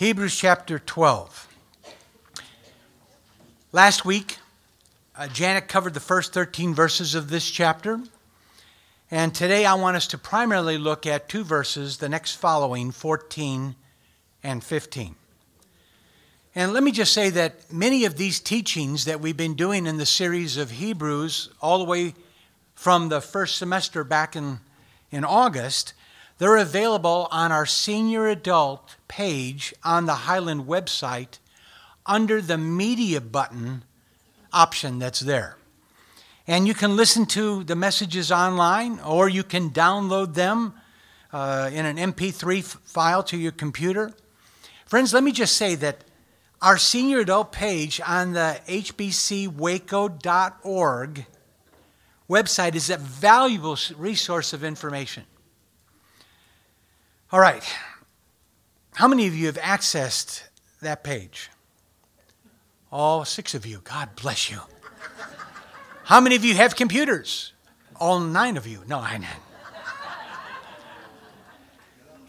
Hebrews chapter 12. Last week, uh, Janet covered the first 13 verses of this chapter. And today I want us to primarily look at two verses, the next following, 14 and 15. And let me just say that many of these teachings that we've been doing in the series of Hebrews, all the way from the first semester back in, in August, they're available on our senior adult page on the Highland website under the media button option that's there. And you can listen to the messages online or you can download them uh, in an MP3 f- file to your computer. Friends, let me just say that our senior adult page on the hbcwaco.org website is a valuable resource of information. All right. How many of you have accessed that page? All six of you. God bless you. How many of you have computers? All nine of you. No, I know.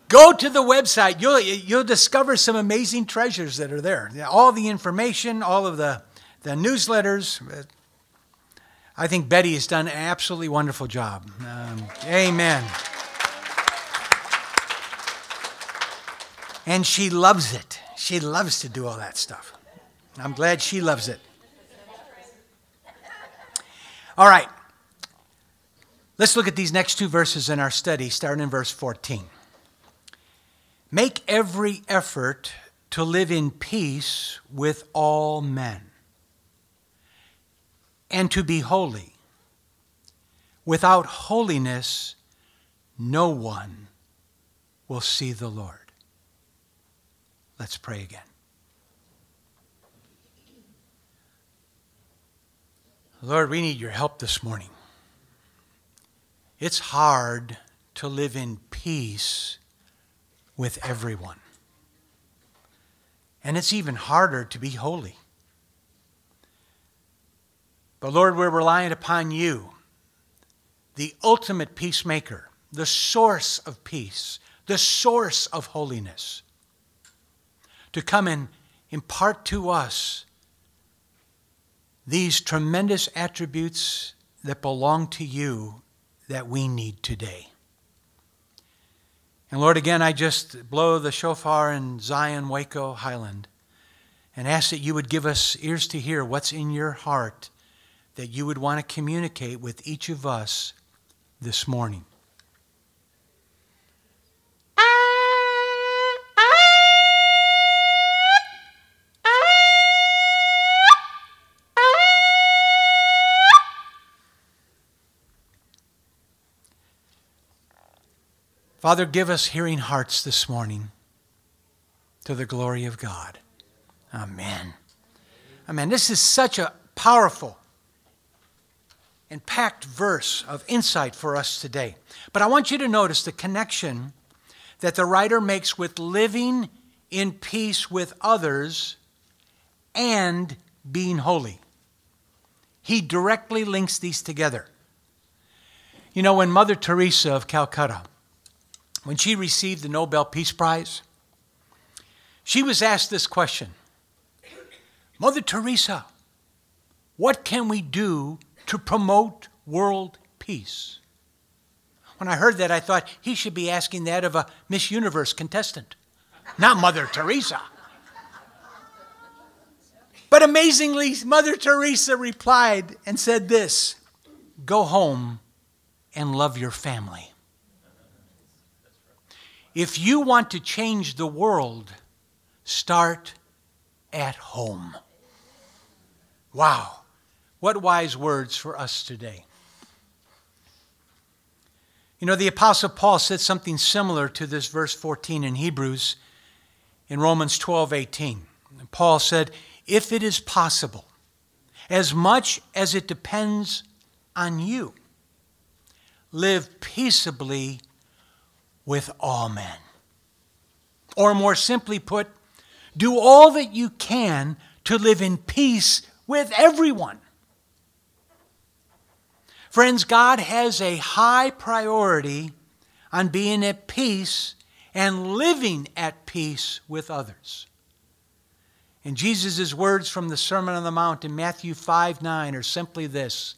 Go to the website. You'll, you'll discover some amazing treasures that are there. All the information, all of the, the newsletters. I think Betty has done an absolutely wonderful job. Um, amen. And she loves it. She loves to do all that stuff. I'm glad she loves it. All right. Let's look at these next two verses in our study, starting in verse 14. Make every effort to live in peace with all men and to be holy. Without holiness, no one will see the Lord. Let's pray again. Lord, we need your help this morning. It's hard to live in peace with everyone. And it's even harder to be holy. But Lord, we're relying upon you, the ultimate peacemaker, the source of peace, the source of holiness, to come and impart to us these tremendous attributes that belong to you that we need today. And Lord, again, I just blow the shofar in Zion, Waco, Highland, and ask that you would give us ears to hear what's in your heart, that you would want to communicate with each of us this morning. Father, give us hearing hearts this morning to the glory of God. Amen. Amen. This is such a powerful and packed verse of insight for us today. But I want you to notice the connection that the writer makes with living in peace with others and being holy. He directly links these together. You know, when Mother Teresa of Calcutta when she received the Nobel Peace Prize, she was asked this question Mother Teresa, what can we do to promote world peace? When I heard that, I thought he should be asking that of a Miss Universe contestant, not Mother Teresa. But amazingly, Mother Teresa replied and said this Go home and love your family. If you want to change the world, start at home. Wow. What wise words for us today. You know, the Apostle Paul said something similar to this verse 14 in Hebrews in Romans 12 18. Paul said, If it is possible, as much as it depends on you, live peaceably with all men. Or more simply put, do all that you can to live in peace with everyone. Friends, God has a high priority on being at peace and living at peace with others. And Jesus' words from the Sermon on the Mount in Matthew 5 9 are simply this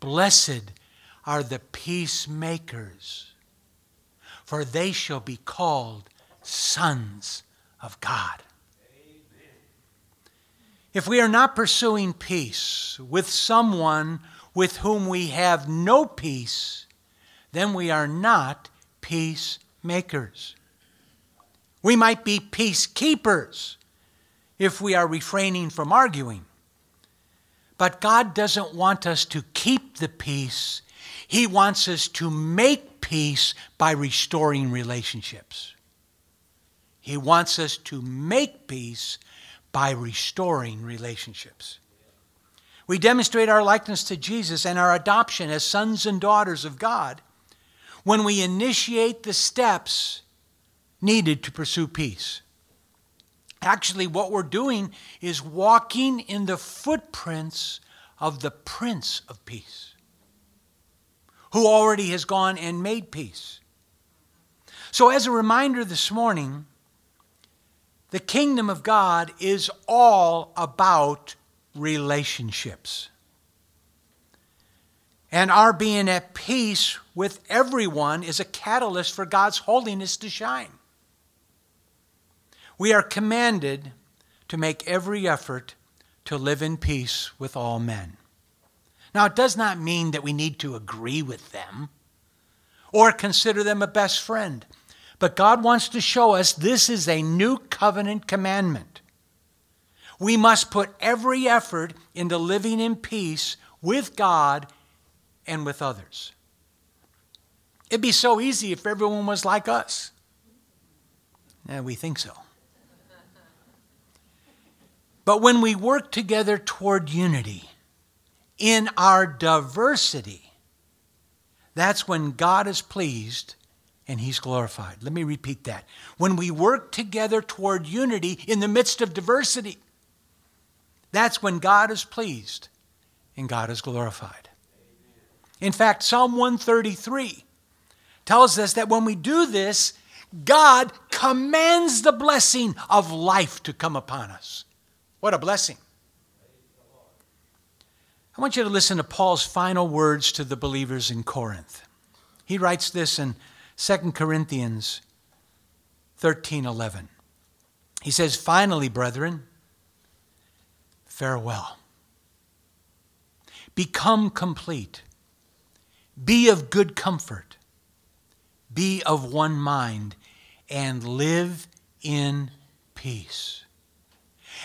Blessed are the peacemakers, for they shall be called sons of God. If we are not pursuing peace with someone with whom we have no peace, then we are not peacemakers. We might be peacekeepers if we are refraining from arguing. But God doesn't want us to keep the peace, He wants us to make peace by restoring relationships. He wants us to make peace by restoring relationships. We demonstrate our likeness to Jesus and our adoption as sons and daughters of God when we initiate the steps needed to pursue peace. Actually, what we're doing is walking in the footprints of the Prince of Peace, who already has gone and made peace. So, as a reminder this morning, the kingdom of God is all about relationships. And our being at peace with everyone is a catalyst for God's holiness to shine. We are commanded to make every effort to live in peace with all men. Now, it does not mean that we need to agree with them or consider them a best friend. But God wants to show us this is a new covenant commandment. We must put every effort into living in peace with God and with others. It'd be so easy if everyone was like us. Yeah, we think so. But when we work together toward unity in our diversity, that's when God is pleased and he's glorified. Let me repeat that. When we work together toward unity in the midst of diversity, that's when God is pleased and God is glorified. In fact, Psalm 133 tells us that when we do this, God commands the blessing of life to come upon us. What a blessing. I want you to listen to Paul's final words to the believers in Corinth. He writes this in 2 Corinthians 13:11. He says, "Finally, brethren, farewell. Become complete. Be of good comfort. Be of one mind and live in peace.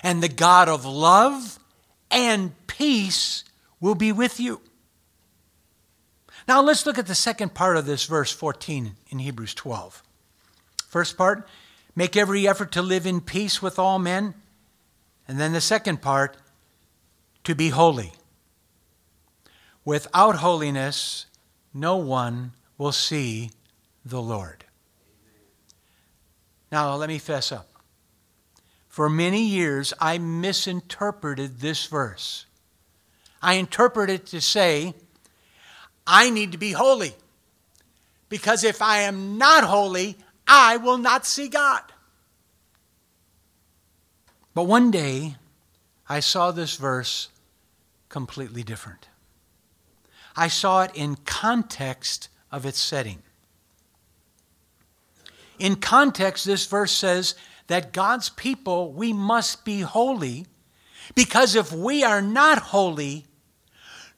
And the God of love and peace will be with you." Now let's look at the second part of this verse 14 in Hebrews 12. First part, make every effort to live in peace with all men. And then the second part, to be holy. Without holiness, no one will see the Lord. Now, let me fess up. For many years, I misinterpreted this verse. I interpret it to say, I need to be holy. Because if I am not holy, I will not see God. But one day, I saw this verse completely different. I saw it in context of its setting. In context, this verse says that God's people, we must be holy because if we are not holy,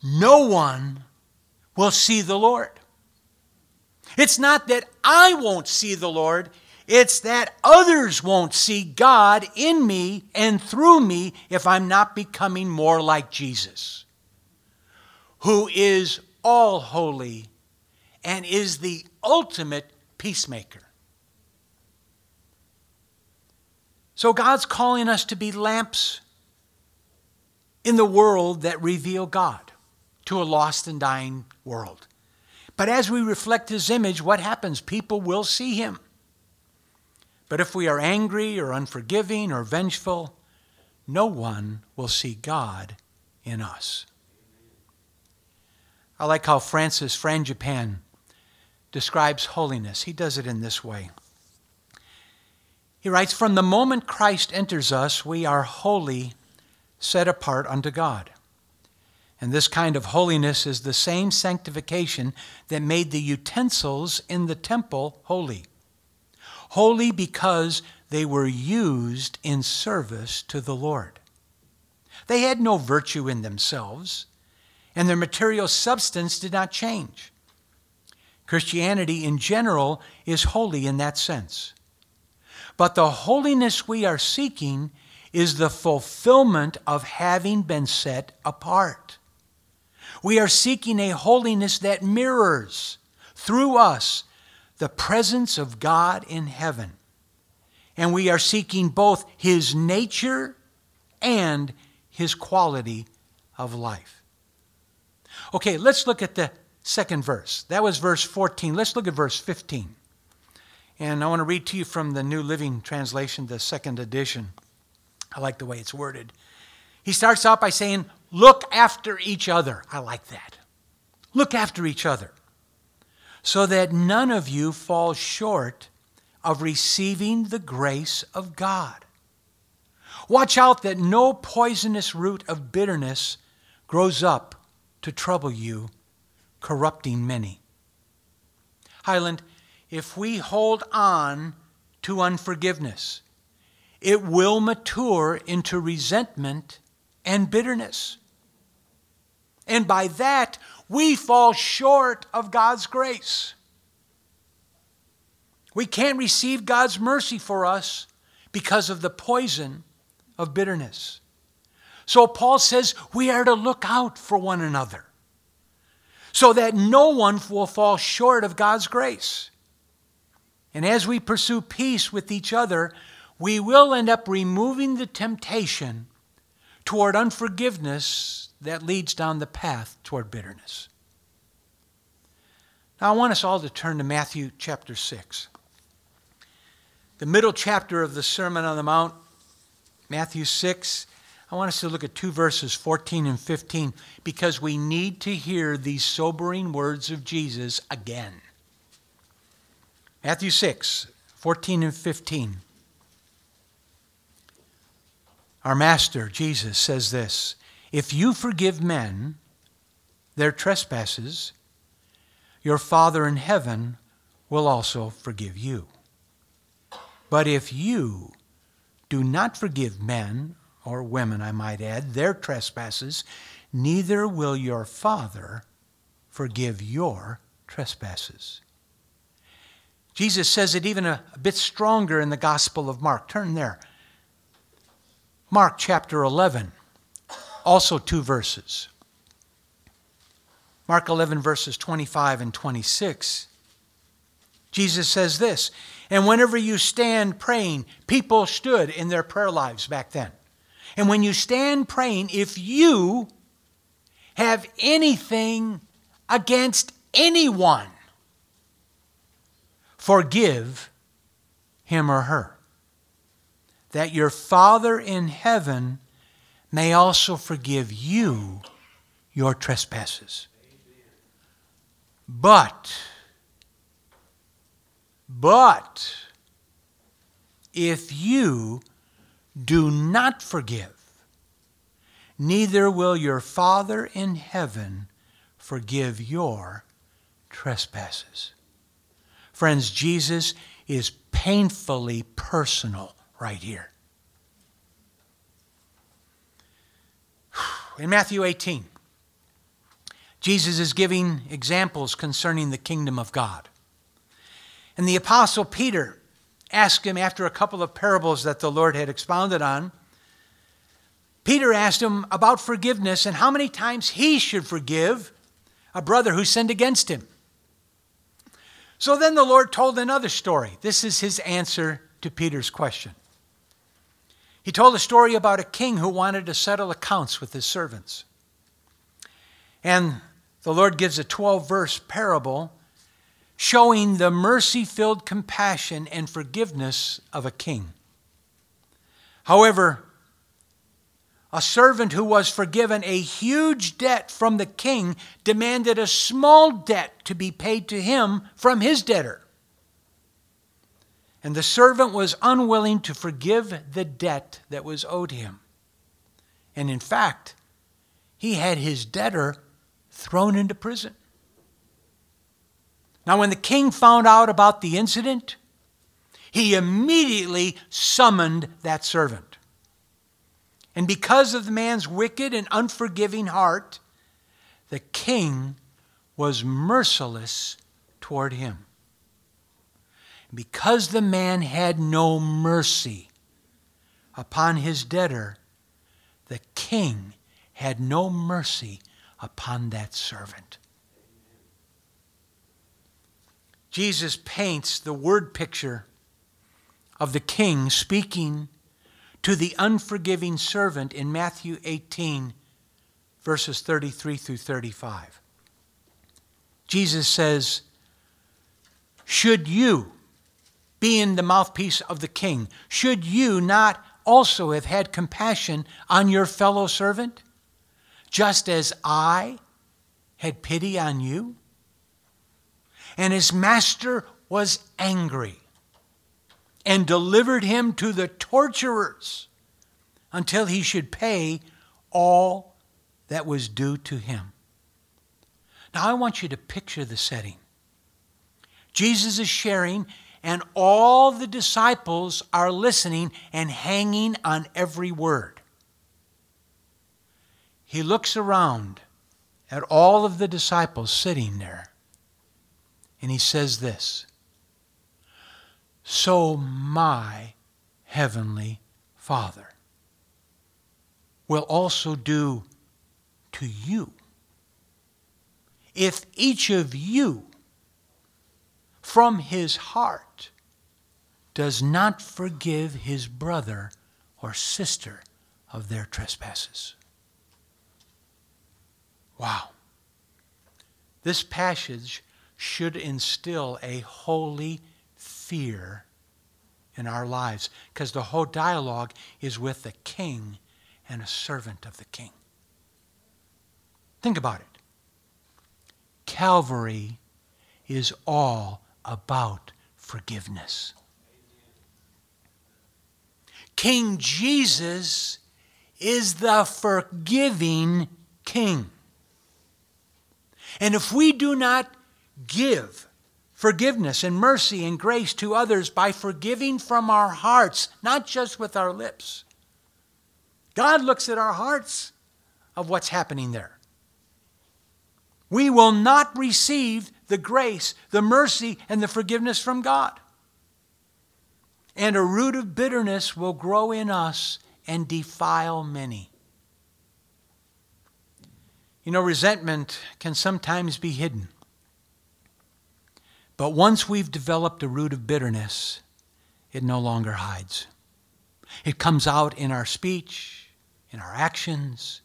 no one will see the Lord. It's not that I won't see the Lord, it's that others won't see God in me and through me if I'm not becoming more like Jesus, who is all holy and is the ultimate peacemaker. So God's calling us to be lamps in the world that reveal God to a lost and dying world. But as we reflect his image, what happens? People will see him. But if we are angry or unforgiving or vengeful, no one will see God in us. I like how Francis Frangipane describes holiness. He does it in this way. He writes, From the moment Christ enters us, we are wholly set apart unto God. And this kind of holiness is the same sanctification that made the utensils in the temple holy. Holy because they were used in service to the Lord. They had no virtue in themselves, and their material substance did not change. Christianity in general is holy in that sense. But the holiness we are seeking is the fulfillment of having been set apart. We are seeking a holiness that mirrors through us the presence of God in heaven. And we are seeking both His nature and His quality of life. Okay, let's look at the second verse. That was verse 14. Let's look at verse 15. And I want to read to you from the New Living Translation, the second edition. I like the way it's worded. He starts out by saying, Look after each other. I like that. Look after each other so that none of you falls short of receiving the grace of God. Watch out that no poisonous root of bitterness grows up to trouble you, corrupting many. Highland, if we hold on to unforgiveness, it will mature into resentment and bitterness. And by that, we fall short of God's grace. We can't receive God's mercy for us because of the poison of bitterness. So Paul says we are to look out for one another so that no one will fall short of God's grace. And as we pursue peace with each other, we will end up removing the temptation toward unforgiveness that leads down the path toward bitterness. Now, I want us all to turn to Matthew chapter 6. The middle chapter of the Sermon on the Mount, Matthew 6. I want us to look at two verses, 14 and 15, because we need to hear these sobering words of Jesus again. Matthew 6, 14 and 15. Our Master, Jesus, says this If you forgive men their trespasses, your Father in heaven will also forgive you. But if you do not forgive men, or women, I might add, their trespasses, neither will your Father forgive your trespasses. Jesus says it even a, a, bit stronger in the Gospel of Mark. Turn there. Mark chapter 11, also two verses. Mark 11, verses 25 and 26. Jesus says this, and whenever you stand praying, people stood in their prayer lives back then. And when you stand praying, if you have anything against anyone, forgive him or her that your Father in heaven may also forgive you your trespasses. But, but, if you do not forgive, neither will your Father in heaven forgive your trespasses. Friends, Jesus is painfully personal right here. In Matthew 18, Jesus is giving examples concerning the kingdom of God. And the Apostle Peter asked him after a couple of parables that the Lord had expounded on. Peter asked him about forgiveness and how many times he should forgive a brother who sinned against him. So then the Lord told another story. This is his answer to Peter's question. He told a story about a king who wanted to settle accounts with his servants. And the Lord gives a 12 verse parable showing the mercy filled compassion and forgiveness of a king. However, a servant who was forgiven a huge debt from the king demanded a small debt to be paid to him from his debtor. And the servant was unwilling to forgive the debt that was owed him. And in fact, he had his debtor thrown into prison. Now, when the king found out about the incident, he immediately summoned that servant. And because of the man's wicked and unforgiving heart, the king was merciless toward him. Because the man had no mercy upon his debtor, the king had no mercy upon that servant. Jesus paints the word picture of the king speaking to the unforgiving servant in Matthew 18, verses 33 through 35. Jesus says, Should you, being the mouthpiece of the king, should you not also have had compassion on your fellow servant, just as I had pity on you? And his master was angry and delivered him to the torturers until he should pay all that was due to him. Now, I want you to picture the setting. Jesus is sharing, and all the disciples are listening and hanging on every word. He looks around at all of the disciples sitting there, and he says this So my heavenly Father will also do to you if each of you from his heart does not forgive his brother or sister of their trespasses. Wow. This passage should instill a holy fear in our lives because the whole dialogue is with the king and a servant of the king. Think about it. Calvary is all about forgiveness. King Jesus is the forgiving king. And if we do not give forgiveness and mercy and grace to others by forgiving from our hearts, not just with our lips, God looks at our hearts of what's happening there we will not receive the grace, the mercy, and the forgiveness from God. And a root of bitterness will grow in us and defile many. You know, resentment can sometimes be hidden. But once we've developed a root of bitterness, it no longer hides. It comes out in our speech, in our actions,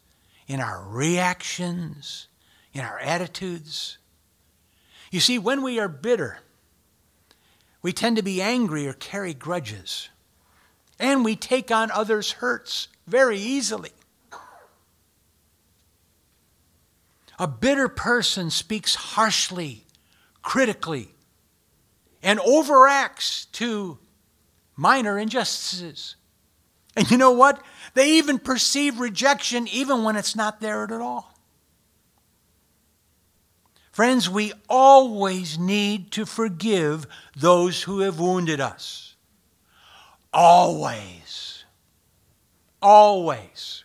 in our reactions, in our attitudes. You see, when we are bitter, we tend to be angry or carry grudges. And we take on others' hurts very easily. A bitter person speaks harshly, critically, and overacts to minor injustices. And you know what? They even perceive rejection even when it's not there at all. Friends, we always need to forgive those who have wounded us. Always. Always.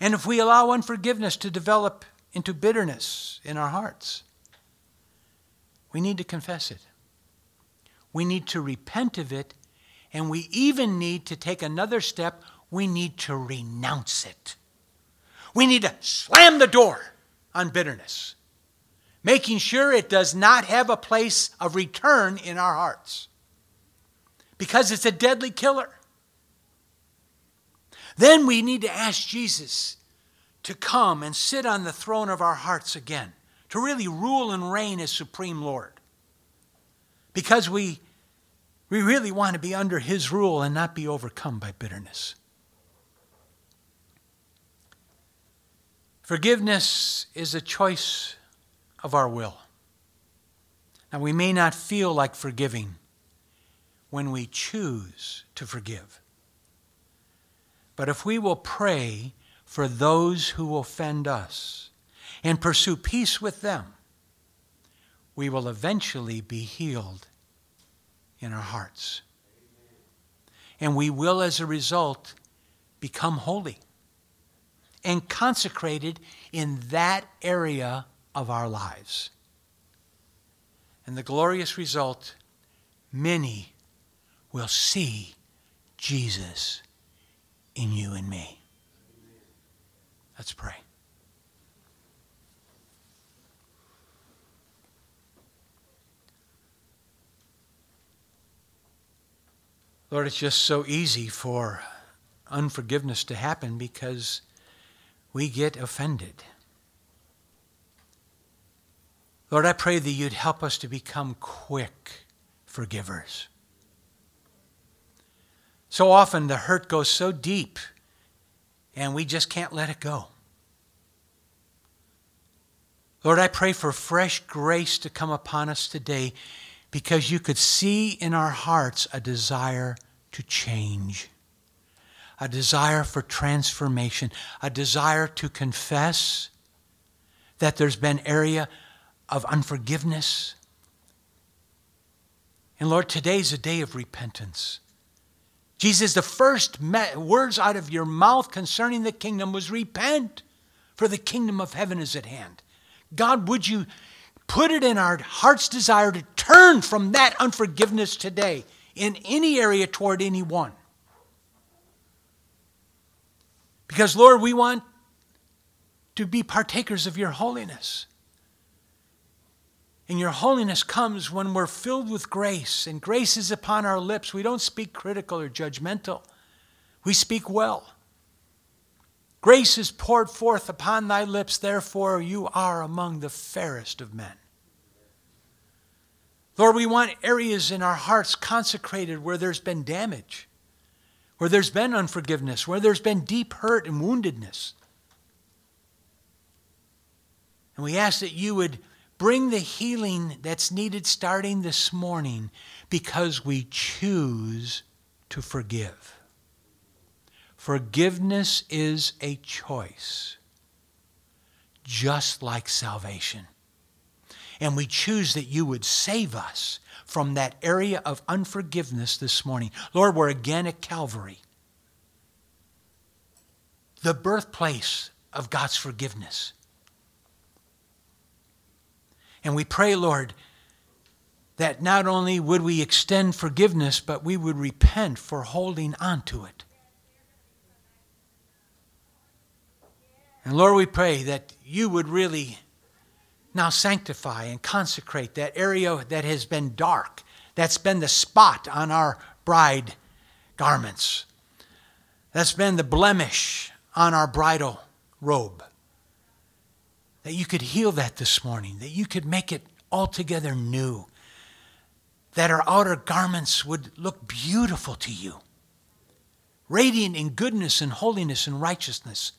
And if we allow unforgiveness to develop into bitterness in our hearts, we need to confess it. We need to repent of it, and we even need to take another step. We need to renounce it. We need to slam the door on bitterness, making sure it does not have a place of return in our hearts because it's a deadly killer. Then we need to ask Jesus to come and sit on the throne of our hearts again, to really rule and reign as Supreme Lord. Because we, we really want to be under His rule and not be overcome by bitterness. Forgiveness is a choice of our will. Now, we may not feel like forgiving when we choose to forgive. But if we will pray for those who offend us and pursue peace with them, we will eventually be healed in our hearts. And we will, as a result, become holy and consecrated in that area of our lives. And the glorious result many will see Jesus in you and me. Let's pray. Lord, it's just so easy for unforgiveness to happen because we get offended. Lord, I pray that you'd help us to become quick forgivers. So often the hurt goes so deep and we just can't let it go. Lord, I pray for fresh grace to come upon us today because you could see in our hearts a desire to change, a desire for transformation, a desire to confess that there's been area of unforgiveness. And Lord, today's a day of repentance. Jesus, the first words out of your mouth concerning the kingdom was repent, for the kingdom of heaven is at hand. God, would you put it in our heart's desire to turn from that unforgiveness today in any area toward anyone? Because, Lord, we want to be partakers of your holiness. And your holiness comes when we're filled with grace, and grace is upon our lips. We don't speak critical or judgmental, we speak well. Grace is poured forth upon thy lips, therefore you are among the fairest of men. Lord, we want areas in our hearts consecrated where there's been damage, where there's been unforgiveness, where there's been deep hurt and woundedness. And we ask that you would bring the healing that's needed starting this morning because we choose to forgive. Forgiveness is a choice, just like salvation. And we choose that you would save us from that area of unforgiveness this morning. Lord, we're again at Calvary, the birthplace of God's forgiveness. And we pray, Lord, that not only would we extend forgiveness, but we would repent for holding on to it. And Lord, we pray that you would really now sanctify and consecrate that area that has been dark, that's been the spot on our bride garments, that's been the blemish on our bridal robe. That you could heal that this morning, that you could make it altogether new, that our outer garments would look beautiful to you, radiant in goodness and holiness and righteousness,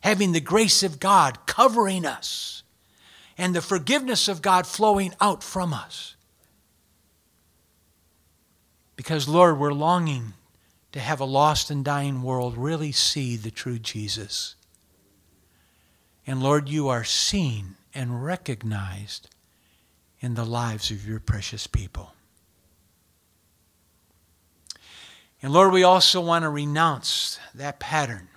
having the grace of God covering us and the forgiveness of God flowing out from us. Because, Lord, we're longing to have a lost and dying world really see the true Jesus. And Lord, you are seen and recognized in the lives of your precious people. And Lord, we also want to renounce that pattern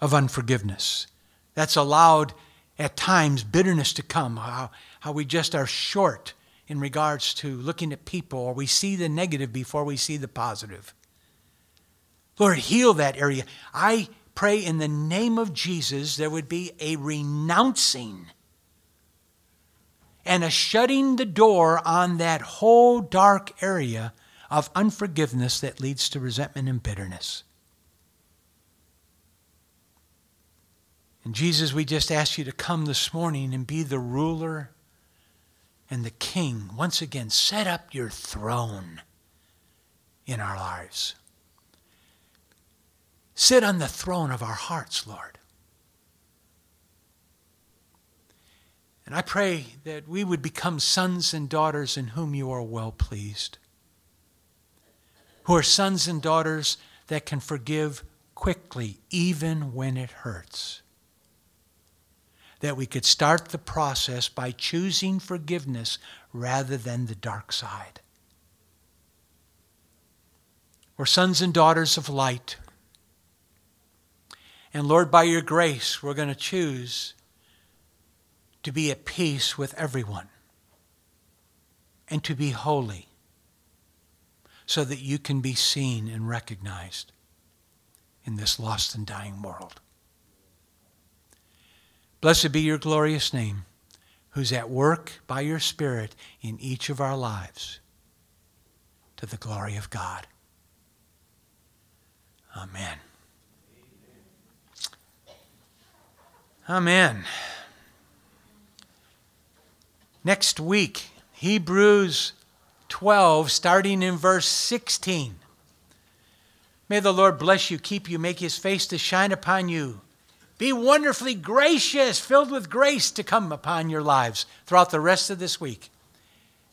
of unforgiveness that's allowed at times bitterness to come, how, how we just are short in regards to looking at people, or we see the negative before we see the positive. Lord, heal that area. I pray in the name of Jesus there would be a renouncing and a shutting the door on that whole dark area of unforgiveness that leads to resentment and bitterness. And Jesus, we just ask you to come this morning and be the ruler and the king. Once again, set up your throne in our lives. Sit on the throne of our hearts, Lord. And I pray that we would become sons and daughters in whom you are well pleased. who are sons and daughters that can forgive quickly, even when it hurts. That we could start the process by choosing forgiveness rather than the dark side. We're sons and daughters of light. And Lord, by your grace, we're going to choose to be at peace with everyone and to be holy so that you can be seen and recognized in this lost and dying world. Blessed be your glorious name, who's at work by your Spirit in each of our lives to the glory of God. Amen. Amen. Next week, Hebrews 12, starting in verse 16. May the Lord bless you, keep you, make his face to shine upon you. Be wonderfully gracious, filled with grace to come upon your lives throughout the rest of this week.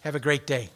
Have a great day.